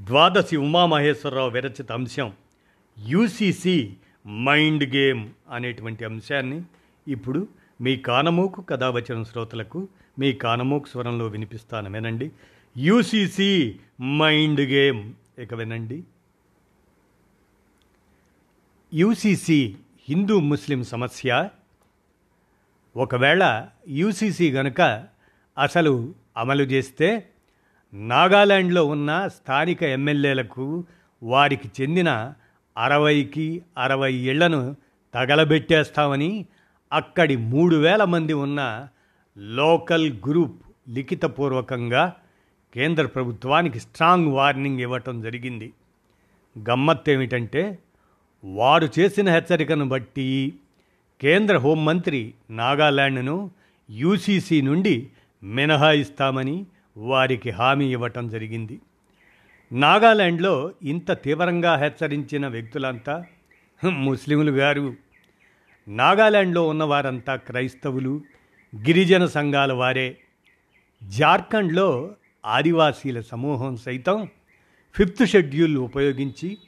ద్వాదశి ఉమామహేశ్వరరావు విరచిత అంశం UCC mind game అనేటువంటి అంశాన్ని ఇప్పుడు మీ కానమోకు కథావచన శ్రోతలకు మీ కానమోకు స్వరంలో వినిపిస్తాను వినండి. యూసీసీ మైండ్ గేమ్ ఇక వినండి. యూసీసీ హిందూ ముస్లిం సమస్య. ఒకవేళ యూసీసీ గనుక అసలు అమలు చేస్తే నాగాలాండ్లో ఉన్న స్థానిక ఎమ్మెల్యేలకు వారికి చెందిన అరవైకి అరవై ఇళ్ళను తగలబెట్టేస్తామని అక్కడి మూడు వేల మంది ఉన్న లోకల్ గ్రూప్ లిఖితపూర్వకంగా కేంద్ర ప్రభుత్వానికి స్ట్రాంగ్ వార్నింగ్ ఇవ్వటం జరిగింది. గమ్మత్తు ఏమిటంటే వారు చేసిన హెచ్చరికను బట్టి కేంద్ర హోంమంత్రి నాగాలాండ్ను యూసీసీ నుండి మినహాయిస్తామని వారికి హామీ ఇవ్వటం జరిగింది. నాగాలాండ్లో ఇంత తీవ్రంగా హెచ్చరించిన వ్యక్తులంతా ముస్లింలు గారు నాగాలాండ్లో ఉన్నవారంతా క్రైస్తవులు గిరిజన సంఘాల వారే. జార్ఖండ్లో ఆదివాసీల సమూహం సైతం ఫిఫ్త్ షెడ్యూల్ ఉపయోగించి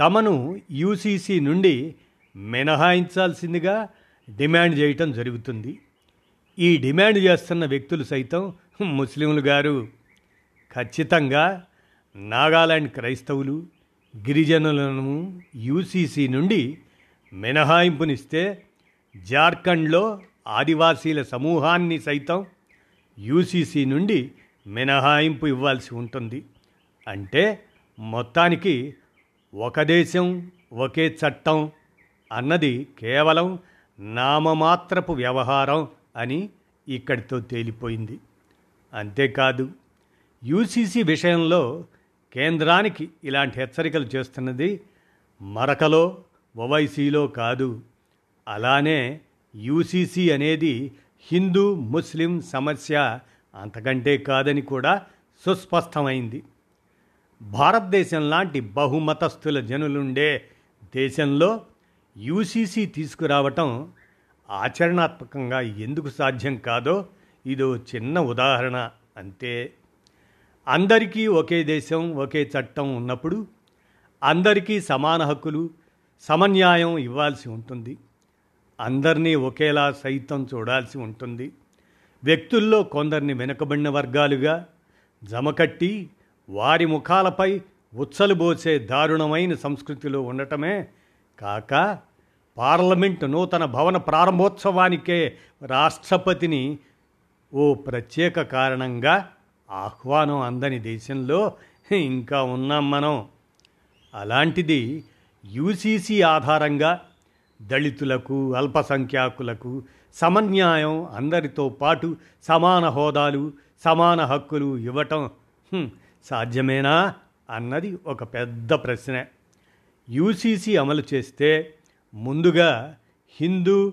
తమను యూసీసీ నుండి మినహాయించాల్సిందిగా డిమాండ్ చేయటం జరుగుతుంది. ఈ డిమాండ్ చేస్తున్న వ్యక్తులు సైతం ముస్లింలు గారు ఖచ్చితంగా నాగాలాండ్ క్రైస్తవులు గిరిజనులను యూసీసీ నుండి మినహాయింపునిస్తే జార్ఖండ్లో ఆదివాసీల సమూహాన్ని సైతం యూసీసీ నుండి మినహాయింపు ఇవ్వాల్సి ఉంటుంది. అంటే మొత్తానికి ఒక దేశం ఒకే చట్టం అన్నది కేవలం నామమాత్రపు వ్యవహారం అని ఇక్కడితో తేలిపోయింది. అంతేకాదు యూసీసీ విషయంలో కేంద్రానికి ఇలాంటి హెచ్చరికలు చేస్తున్నది మరకలో ఓవైసీలో కాదు. అలానే యూసీసీ అనేది హిందూ ముస్లిం సమస్య అంతకంటే కాదని కూడా సుస్పష్టమైంది. భారతదేశం లాంటి బహుమతస్థుల జనులుండే దేశంలో యూసీసీ తీసుకురావటం ఆచరణాత్మకంగా ఎందుకు సాధ్యం కాదో ఇదో చిన్న ఉదాహరణ అంతే అందరికీ ఒకే దేశం ఒకే చట్టం ఉన్నప్పుడు అందరికీ సమాన హక్కులు సమన్యాయం ఇవ్వాల్సి ఉంటుంది. అందరినీ ఒకేలా సైతం చూడాల్సి ఉంటుంది. వ్యక్తుల్లో కొందరిని వెనుకబడిన వర్గాలుగా జమకట్టి వారి ముఖాలపై ఉచ్చలుబోసే దారుణమైన సంస్కృతిలో ఉండటమే కాక పార్లమెంటు నూతన భవన ప్రారంభోత్సవానికే రాష్ట్రపతిని ఓ ప్రత్యేక కారణంగా ఆహ్వానం అందని దేశంలో ఇంకా ఉన్నాం మనం. అలాంటిది యూసీసీ ఆధారంగా దళితులకు అల్పసంఖ్యాకులకు సమన్యాయం అందరితో పాటు సమాన హోదాలు సమాన హక్కులు ఇవ్వటం సాధ్యమేనా అన్నది ఒక పెద్ద ప్రశ్న. యూసీసీ అమలు చేస్తే ముందుగా హిందూ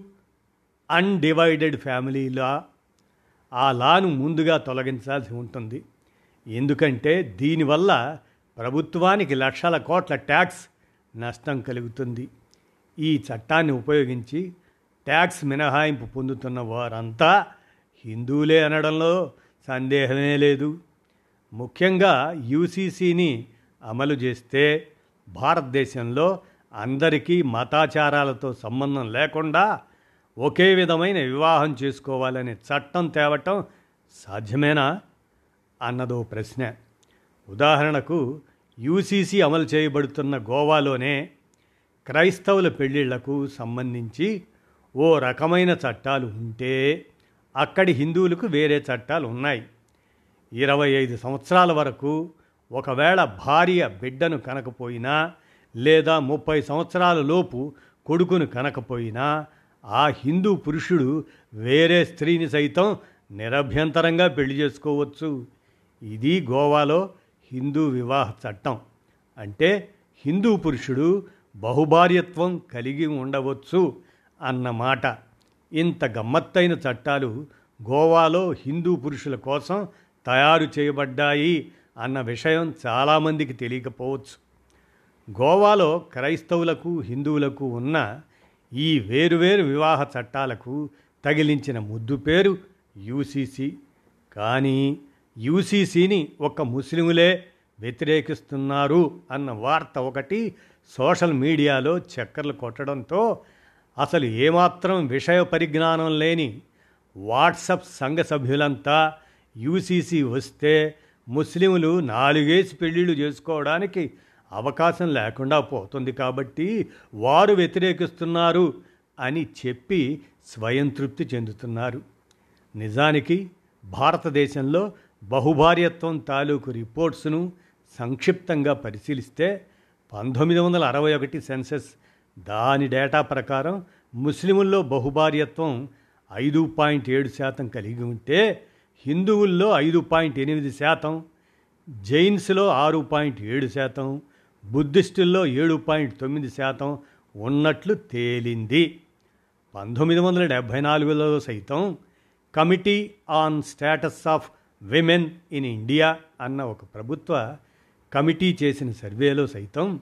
అన్డివైడెడ్ ఫ్యామిలీలా ఆ లాను ముందుగా తొలగించాల్సి ఉంటుంది. ఎందుకంటే దీనివల్ల ప్రభుత్వానికి లక్షల కోట్ల ట్యాక్స్ నష్టం కలుగుతుంది. ఈ చట్టాన్ని ఉపయోగించి ట్యాక్స్ మినహాయింపు పొందుతున్న వారంతా హిందువులే అనడంలో సందేహమే లేదు. ముఖ్యంగా యూసీసీని అమలు చేస్తే భారతదేశంలో అందరికీ మతాచారాలతో సంబంధం లేకుండా ఒకే విధమైన వివాహం చేసుకోవాలనే చట్టం తేవటం సాధ్యమేనా? అన్నదో ప్రశ్న. ఉదాహరణకు యూసీసీ అమలు చేయబడుతున్న గోవాలోనే క్రైస్తవుల పెళ్ళిళ్ళకు సంబంధించి ఓ రకమైన చట్టాలు ఉంటే అక్కడి హిందువులకు వేరే చట్టాలు ఉన్నాయి ఇరవై ఐదు సంవత్సరాల వరకు ఒకవేళ భార్య బిడ్డను కనకపోయినా లేదా ముప్పై సంవత్సరాల లోపు కొడుకును కనకపోయినా ఆ హిందూ పురుషుడు వేరే స్త్రీని సైతం నిరభ్యంతరంగా పెళ్ళి చేసుకోవచ్చు. ఇది గోవాలో హిందూ వివాహ చట్టం. అంటే హిందూ పురుషుడు బహుభార్యత్వం కలిగి ఉండవచ్చు అన్నమాట ఇంత గమ్మత్తైన చట్టాలు గోవాలో హిందూ పురుషుల కోసం తయారు చేయబడ్డాయి అన్న విషయం చాలామందికి తెలియకపోవచ్చు. గోవాలో క్రైస్తవులకు హిందువులకు ఉన్న ఈ వేరువేరు వివాహ చట్టాలకు తగిలించిన ముద్దు పేరు యూసీసీ. కానీ యూసీసీని ఒక ముస్లిములే వ్యతిరేకిస్తున్నారు అన్న వార్త ఒకటి సోషల్ మీడియాలో చక్కర్లు కొట్టడంతో అసలు ఏమాత్రం విషయ పరిజ్ఞానం లేని వాట్సప్ సంఘ సభ్యులంతా యూసీసీ వస్తే ముస్లింలు నాలుగేసి పెళ్ళిళ్ళు చేసుకోవడానికి అవకాశం లేకుండా పోతుంది కాబట్టి వారు వ్యతిరేకిస్తున్నారు అని చెప్పి స్వయం తృప్తి చెందుతున్నారు. నిజానికి భారతదేశంలో బహుభార్యత్వం తాలూకు రిపోర్ట్స్ను సంక్షిప్తంగా పరిశీలిస్తే పంతొమ్మిది వందల అరవై ఒకటి సెన్సెస్ దాని డేటా ప్రకారం ముస్లిముల్లో బహుభార్యత్వం ఐదు పాయింట్ ఏడు శాతం కలిగి ఉంటే హిందువుల్లో ఐదు పాయింట్ ఎనిమిది శాతం జైన్స్లో ఆరు పాయింట్ ఏడు శాతం బుద్ధిస్టుల్లో ఏడు పాయింట్ తొమ్మిది శాతం ఉన్నట్లు తేలింది. పంతొమ్మిది వందల డెబ్భై నాలుగులో సైతం committee on status of women in India అన్న ఒక ప్రభుత్వ కమిటీ చేసిన సర్వేలో సైతం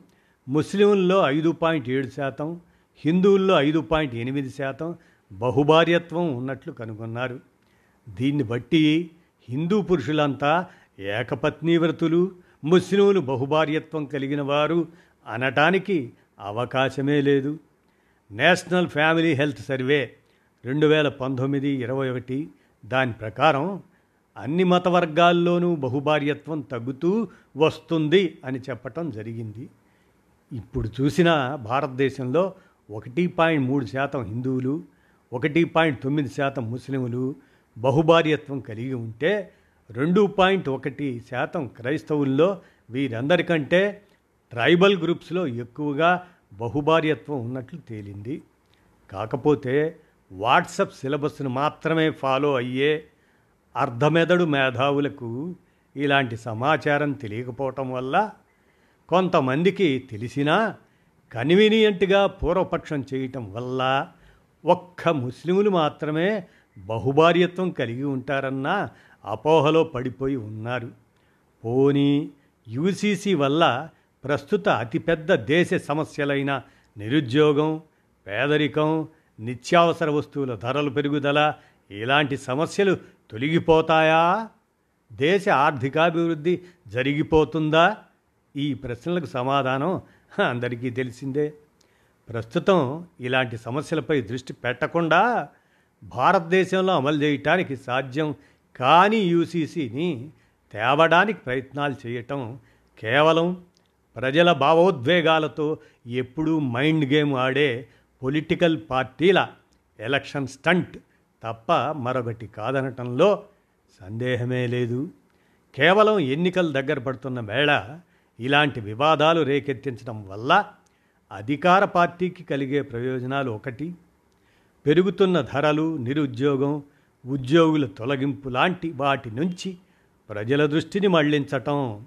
ముస్లింల్లో ఐదు పాయింట్ ఏడు శాతం హిందువుల్లో ఐదు పాయింట్ ఎనిమిది శాతం బహుభార్యత్వం ఉన్నట్లు కనుగొన్నారు. దీన్ని బట్టి హిందూ పురుషులంతా ఏకపత్ని వ్రతులు ముస్లింలు బహుభార్యత్వం కలిగిన వారు అనటానికి అవకాశమే లేదు. నేషనల్ ఫ్యామిలీ హెల్త్ సర్వే రెండు వేల పంతొమ్మిది ఇరవై ఒకటి దాని ప్రకారం అన్ని మత వర్గాల్లోనూ బహుభార్యత్వం తగ్గుతూ వస్తుంది అని చెప్పటం జరిగింది. ఇప్పుడు చూసిన భారతదేశంలో ఒకటి పాయింట్ మూడు శాతం హిందువులు ఒకటి పాయింట్ తొమ్మిది శాతం ముస్లింలు బహుభార్యత్వం కలిగి ఉంటే రెండు పాయింట్ ఒకటి శాతం క్రైస్తవుల్లో వీరందరికంటే ట్రైబల్ గ్రూప్స్లో ఎక్కువగా బహుభార్యత్వం ఉన్నట్లు తేలింది. కాకపోతే వాట్సప్ సిలబస్ను మాత్రమే ఫాలో అయ్యే అర్ధమెదడు మేధావులకు ఇలాంటి సమాచారం తెలియకపోవటం వల్ల కొంతమందికి తెలిసినా కన్వీనియంట్గా పూర్వపక్షం చేయటం వల్ల ఒక్క ముస్లిములు మాత్రమే బహుభార్యత్వం కలిగి ఉంటారన్న అపోహలో పడిపోయి ఉన్నారు. పోనీ యూసీసీ వల్ల ప్రస్తుత అతిపెద్ద దేశ సమస్యలైన నిరుద్యోగం పేదరికం నిత్యావసర వస్తువుల ధరలు పెరుగుదల ఇలాంటి సమస్యలు తొలగిపోతాయా? దేశ ఆర్థికాభివృద్ధి జరిగిపోతుందా? ఈ ప్రశ్నలకు సమాధానం అందరికీ తెలిసిందే. ప్రస్తుతం ఇలాంటి సమస్యలపై దృష్టి పెట్టకుండా భారతదేశంలో అమలు చేయటానికి సాధ్యం కానీ యూసీసీని తేవడానికి ప్రయత్నాలు చేయటం కేవలం ప్రజల భావోద్వేగాలతో ఎప్పుడూ మైండ్ గేమ్ ఆడే పొలిటికల్ పార్టీల ఎలక్షన్ స్టంట్ తప్ప మరొకటి కాదనటంలో సందేహమే లేదు. కేవలం ఎన్నికలు దగ్గర పడుతున్న వేళ ఇలాంటి వివాదాలు రేకెత్తించడం వల్ల అధికార పార్టీకి కలిగే ప్రయోజనాలు ఒకటి. పెరుగుతున్న ధరలు నిరుద్యోగం ఉద్యోగుల తొలగింపు లాంటి వాటి నుంచి ప్రజల దృష్టిని మళ్ళించటం.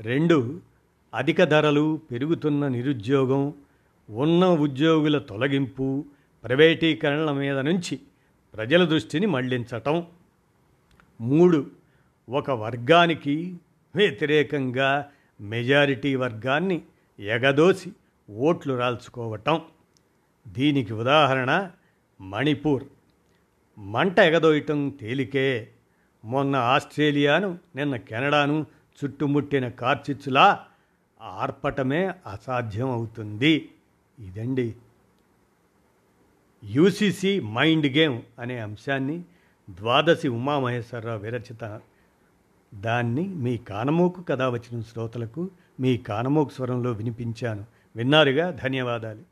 రెండు అధిక ధరలు పెరుగుతున్న నిరుద్యోగం ఉన్న ఉద్యోగుల తొలగింపు ప్రైవేటీకరణల మీద నుంచి ప్రజల దృష్టిని మళ్ళించటం. మూడు ఒక వర్గానికి వ్యతిరేకంగా మెజారిటీ వర్గాన్ని ఎగదోసి ఓట్లు రాల్చుకోవటం. దీనికి ఉదాహరణ మణిపూర్. మంట ఎగదోయటం తేలికే. మొన్న ఆస్ట్రేలియాను నిన్న కెనడాను చుట్టుముట్టిన కార్చిచ్చులా ఆర్పటమే అసాధ్యం అవుతుంది ఇదండి. యూసీసీ మైండ్ గేమ్ అనే అంశాన్ని ద్వాదశి ఉమామహేశ్వరరావు విరచిత. దాన్ని మీ కానమోకు కథ వచ్చిన శ్రోతలకు మీ కానమోకు స్వరంలో వినిపించాను. విన్నారుగా? ధన్యవాదాలు.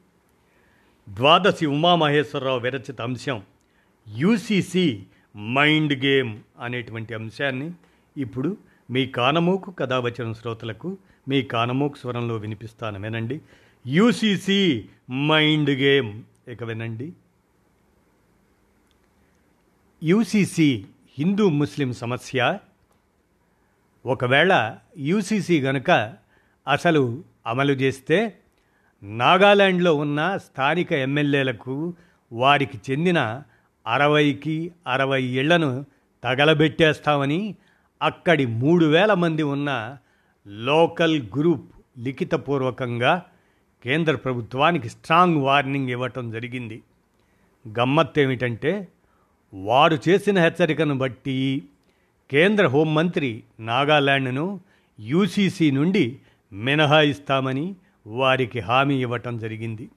ద్వాదశి ఉమామహేశ్వరరావు విరచిత అంశం యూసీసీ మైండ్ గేమ్ అనేటువంటి అంశాన్ని ఇప్పుడు మీ కానమూకు కథావచన శ్రోతలకు మీ కానమూకు స్వరంలో వినిపిస్తాను. వినండి. UCC mind game. ఇక వినండి. యూసీసీ హిందూ ముస్లిం సమస్య. ఒకవేళ యూసీసీ గనుక అసలు అమలు చేస్తే నాగాలాండ్లో ఉన్న స్థానిక ఎమ్మెల్యేలకు వారికి చెందిన అరవైకి అరవై ఇళ్ళను తగలబెట్టేస్తామని అక్కడి మూడు వేల మంది ఉన్న లోకల్ గ్రూప్ లిఖితపూర్వకంగా కేంద్ర ప్రభుత్వానికి స్ట్రాంగ్ వార్నింగ్ ఇవ్వటం జరిగింది. గమ్మత్తు ఏమిటంటే వారు చేసిన హెచ్చరికను బట్టి కేంద్ర హోంమంత్రి నాగాలాండ్ను యూసీసీ నుండి మినహాయిస్తామని వారికి హామీ ఇవ్వటం జరిగింది.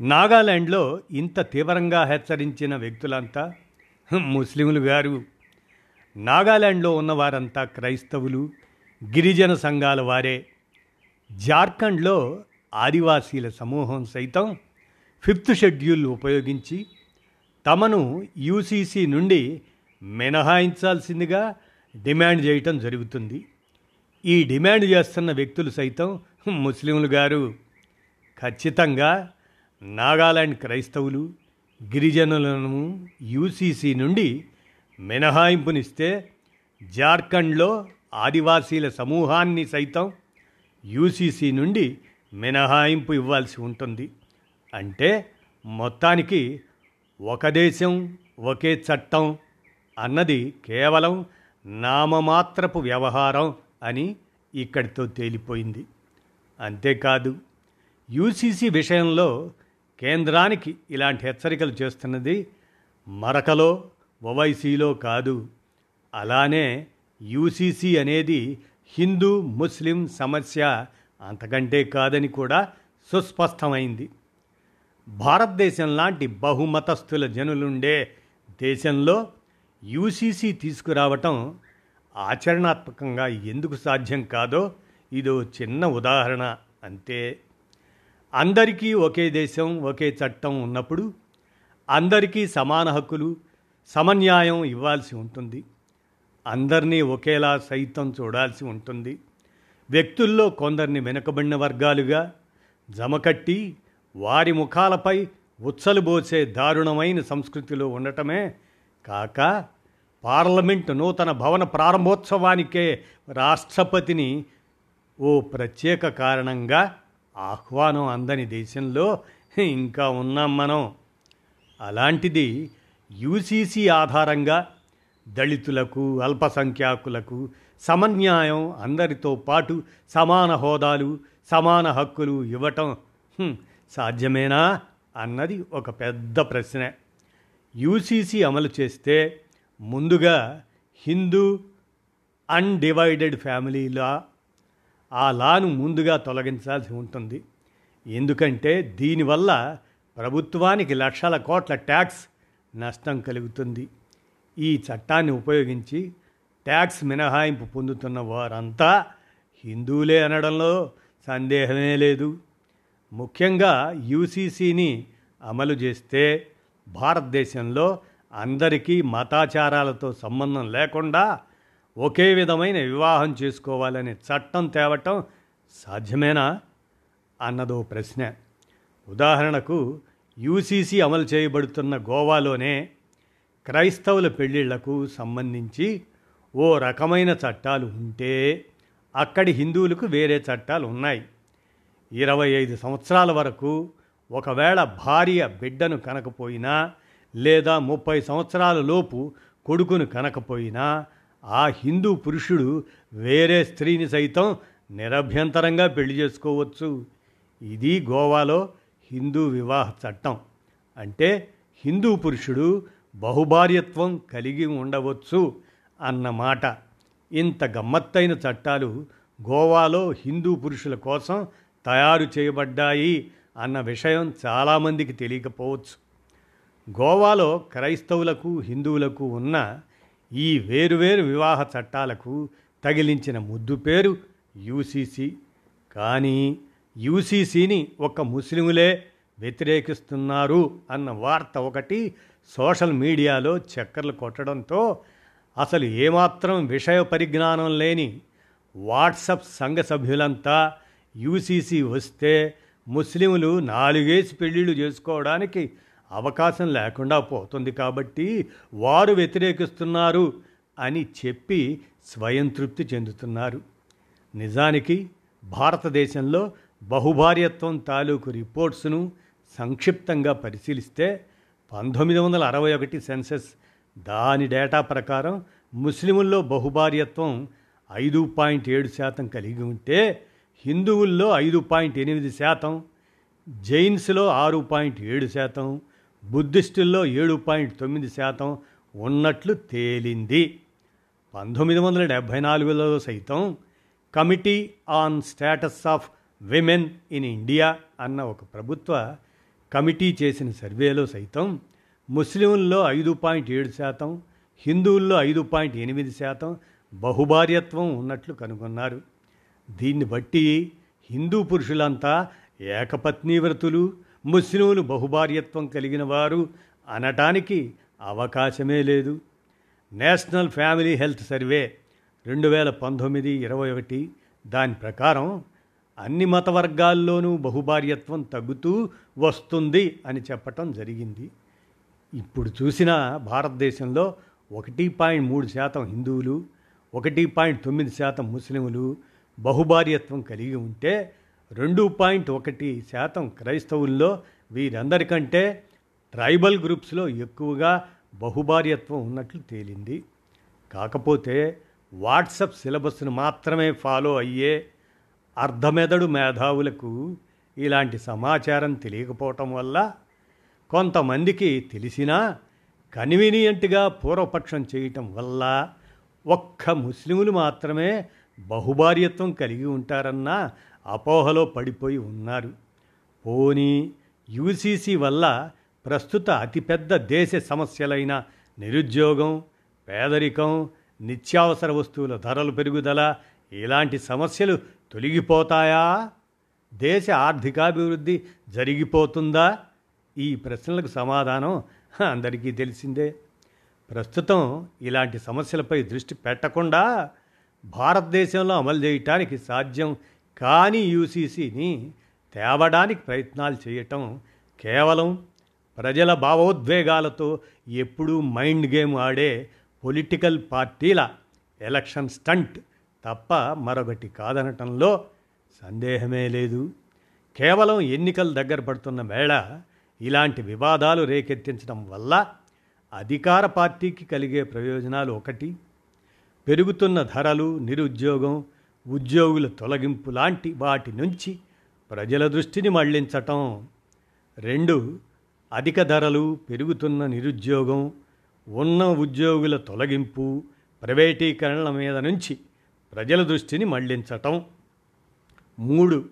నాగాలాండ్లో ఇంత తీవ్రంగా హెచ్చరించిన వ్యక్తులంతా ముస్లింలు గారు నాగాలాండ్లో ఉన్నవారంతా క్రైస్తవులు గిరిజన సంఘాల వారే జార్ఖండ్లో ఆదివాసీల సమూహం సైతం ఫిఫ్త్ షెడ్యూల్ ఉపయోగించి తమను యూసీసీ నుండి మినహాయించాల్సిందిగా డిమాండ్ చేయటం జరుగుతుంది. ఈ డిమాండ్ చేస్తున్న వ్యక్తులు సైతం ముస్లింలు గారు ఖచ్చితంగా నాగాలాండ్ క్రైస్తవులు గిరిజనులను యూసీసీ నుండి మినహాయింపునిస్తే జార్ఖండ్లో ఆదివాసీల సమూహాన్ని సైతం యూసీసీ నుండి మినహాయింపు ఇవ్వాల్సి ఉంటుంది. అంటే మొత్తానికి ఒక దేశం ఒకే చట్టం అన్నది కేవలం నామమాత్రపు వ్యవహారం అని ఇక్కడితో తేలిపోయింది. అంతేకాదు యూసీసీ విషయంలో కేంద్రానికి ఇలాంటి హెచ్చరికలు చేస్తున్నది మరకలో ఓవైసీలో కాదు. అలానే యూసీసీ అనేది హిందూ ముస్లిం సమస్య అంతకంటే కాదని కూడా సుస్పష్టమైంది. భారతదేశం లాంటి బహుమతస్థుల జనులుండే దేశంలో యూసీసీ తీసుకురావటం ఆచరణాత్మకంగా ఎందుకు సాధ్యం కాదో ఇదో చిన్న ఉదాహరణ అంతే అందరికీ ఒకే దేశం ఒకే చట్టం ఉన్నప్పుడు అందరికీ సమాన హక్కులు సమన్యాయం ఇవ్వాల్సి ఉంటుంది. అందరినీ ఒకేలా సైతం చూడాల్సి ఉంటుంది. వ్యక్తుల్లో కొందరిని వెనుకబడిన వర్గాలుగా జమకట్టి వారి ముఖాలపై ఉచ్చలుబోసే దారుణమైన సంస్కృతిలో ఉండటమే కాక పార్లమెంటు నూతన భవన ప్రారంభోత్సవానికే రాష్ట్రపతిని ఓ ప్రత్యేక కారణంగా ఆహ్వానం అందని దేశంలో ఇంకా ఉన్నాం మనం. అలాంటిది యూసీసీ ఆధారంగా దళితులకు అల్పసంఖ్యాకులకు సమన్యాయం అందరితో పాటు సమాన హోదాలు సమాన హక్కులు ఇవ్వటం సాధ్యమేనా అన్నది ఒక పెద్ద ప్రశ్న. యూసీసీ అమలు చేస్తే ముందుగా హిందూ అన్డివైడెడ్ ఫ్యామిలీలా ఆ లాను ముందుగా తొలగించాల్సి ఉంటుంది. ఎందుకంటే దీనివల్ల ప్రభుత్వానికి లక్షల కోట్ల ట్యాక్స్ నష్టం కలుగుతుంది. ఈ చట్టాన్ని ఉపయోగించి ట్యాక్స్ మినహాయింపు పొందుతున్న వారంతా హిందువులే అనడంలో సందేహమే లేదు. ముఖ్యంగా యూసీసీని అమలు చేస్తే భారతదేశంలో అందరికీ మతాచారాలతో సంబంధం లేకుండా ఒకే విధమైన వివాహం చేసుకోవాలనే చట్టం తేవటం సాధ్యమేనా? అన్నదో ప్రశ్న. ఉదాహరణకు యూసీసీ అమలు చేయబడుతున్న గోవాలోనే క్రైస్తవుల పెళ్ళిళ్ళకు సంబంధించి ఓ రకమైన చట్టాలు ఉంటే అక్కడి హిందువులకు వేరే చట్టాలు ఉన్నాయి ఇరవై ఐదు సంవత్సరాల వరకు ఒకవేళ భార్య బిడ్డను కనకపోయినా లేదా ముప్పై సంవత్సరాల లోపు కొడుకును కనకపోయినా ఆ హిందూ పురుషుడు వేరే స్త్రీని సైతం నిరభ్యంతరంగా పెళ్ళి చేసుకోవచ్చు. ఇది గోవాలో హిందూ వివాహ చట్టం. అంటే హిందూ పురుషుడు బహుభార్యత్వం కలిగి ఉండవచ్చు అన్నమాట ఇంత గమ్మత్తైన చట్టాలు గోవాలో హిందూ పురుషుల కోసం తయారు చేయబడ్డాయి అన్న విషయం చాలామందికి తెలియకపోవచ్చు. గోవాలో క్రైస్తవులకు హిందువులకు ఉన్న ఈ వేరువేరు వివాహ చట్టాలకు తగిలించిన ముద్దు పేరు యూసీసీ. కానీ యూసీసీని ఒక ముస్లిములే వ్యతిరేకిస్తున్నారు అన్న వార్త ఒకటి సోషల్ మీడియాలో చక్కర్లు కొట్టడంతో అసలు ఏమాత్రం విషయ పరిజ్ఞానం లేని వాట్సప్ సంఘ సభ్యులంతా యూసీసీ వస్తే ముస్లిములు నాలుగేసి పెళ్ళిళ్ళు చేసుకోవడానికి అవకాశం లేకుండా పోతుంది కాబట్టి వారు వ్యతిరేకిస్తున్నారు అని చెప్పి స్వయం తృప్తి చెందుతున్నారు. నిజానికి భారతదేశంలో బహుభార్యత్వం తాలూకు రిపోర్ట్స్ను సంక్షిప్తంగా పరిశీలిస్తే పంతొమ్మిది వందల అరవై ఒకటి సెన్సెస్ దాని డేటా ప్రకారం ముస్లిముల్లో బహుభార్యత్వం ఐదు పాయింట్ ఏడు శాతం కలిగి ఉంటే హిందువుల్లో ఐదు పాయింట్ ఎనిమిది శాతం జైన్స్లో ఆరు పాయింట్ ఏడు శాతం బుద్ధిస్టుల్లో ఏడు పాయింట్ తొమ్మిది శాతం ఉన్నట్లు తేలింది. పంతొమ్మిది వందల డెబ్భై నాలుగులో సైతం committee on status of women in India అన్న ఒక ప్రభుత్వ కమిటీ చేసిన సర్వేలో సైతం ముస్లింల్లో ఐదు పాయింట్ ఏడు శాతం హిందువుల్లో ఐదు పాయింట్ ఎనిమిది శాతం బహుభార్యత్వం ఉన్నట్లు కనుగొన్నారు. దీన్ని బట్టి హిందూ పురుషులంతా ఏకపత్ని వ్రతులు ముస్లింలు బహుభార్యత్వం కలిగిన వారు అనటానికి అవకాశమే లేదు. నేషనల్ ఫ్యామిలీ హెల్త్ సర్వే రెండు వేల పంతొమ్మిది ఇరవై ఒకటి దాని ప్రకారం అన్ని మత వర్గాల్లోనూ బహుభార్యత్వం తగ్గుతూ వస్తుంది అని చెప్పటం జరిగింది. ఇప్పుడు చూసిన భారతదేశంలో ఒకటి పాయింట్ మూడు శాతం హిందువులు ఒకటి పాయింట్ తొమ్మిది శాతం ముస్లింలు బహుభార్యత్వం కలిగి ఉంటే రెండు పాయింట్ ఒకటి శాతం క్రైస్తవుల్లో వీరందరికంటే ట్రైబల్ గ్రూప్స్లో ఎక్కువగా బహుభార్యత్వం ఉన్నట్లు తేలింది. కాకపోతే వాట్సప్ సిలబస్ను మాత్రమే ఫాలో అయ్యే అర్ధమెదడు మేధావులకు ఇలాంటి సమాచారం తెలియకపోవటం వల్ల కొంతమందికి తెలిసినా కన్వీనియంట్గా పూర్వపక్షం చేయటం వల్ల ఒక్క ముస్లిములు మాత్రమే బహుభార్యత్వం కలిగి ఉంటారన్న అపోహలో పడిపోయి ఉన్నారు. పోనీ యూసీసీ వల్ల ప్రస్తుత అతిపెద్ద దేశ సమస్యలైన నిరుద్యోగం పేదరికం నిత్యావసర వస్తువుల ధరలు పెరుగుదల ఇలాంటి సమస్యలు తొలగిపోతాయా? దేశ ఆర్థికాభివృద్ధి జరిగిపోతుందా? ఈ ప్రశ్నలకు సమాధానం అందరికీ తెలిసిందే. ప్రస్తుతం ఇలాంటి సమస్యలపై దృష్టి పెట్టకుండా భారతదేశంలో అమలు చేయటానికి సాధ్యం కానీ యూసీసీని తేవడానికి ప్రయత్నాలు చేయటం కేవలం ప్రజల భావోద్వేగాలతో ఎప్పుడూ మైండ్ గేమ్ ఆడే పొలిటికల్ పార్టీల ఎలక్షన్ స్టంట్ తప్ప మరొకటి కాదనటంలో సందేహమే లేదు. కేవలం ఎన్నికలు దగ్గర పడుతున్న వేళ ఇలాంటి వివాదాలు రేకెత్తించడం వల్ల అధికార పార్టీకి కలిగే ప్రయోజనాలు ఒకటి. పెరుగుతున్న ధరలు నిరుద్యోగం ఉద్యోగుల తొలగింపు లాంటి వాటి నుంచి ప్రజల దృష్టిని మళ్ళించటం. రెండు అధిక ధరలు పెరుగుతున్న నిరుద్యోగం ఉన్న ఉద్యోగుల తొలగింపు ప్రైవేటీకరణల మీద నుంచి ప్రజల దృష్టిని మళ్ళించటం. మూడు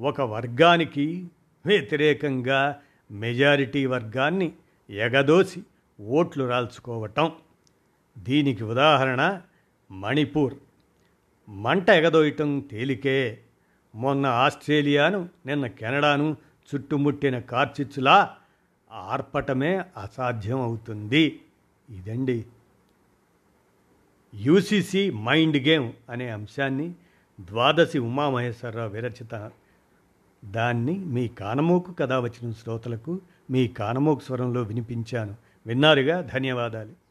ఒక వర్గానికి వ్యతిరేకంగా మెజారిటీ వర్గాన్ని ఎగదోసి ఓట్లు రాల్చుకోవటం. దీనికి ఉదాహరణ మణిపూర్. మంట ఎగదోయటం తేలికే. మొన్న ఆస్ట్రేలియాను నిన్న కెనడాను చుట్టుముట్టిన కార్చిచ్చులా ఆర్పటమే అసాధ్యం అవుతుంది ఇదండి యూసీసీ మైండ్ గేమ్ అనే అంశాన్ని ద్వాదశి ఉమామహేశ్వరరావు విరచిత. దాన్ని మీ కానమోకు కథ వచ్చిన శ్రోతలకు మీ కానమోకు స్వరంలో వినిపించాను. విన్నారుగా? ధన్యవాదాలు.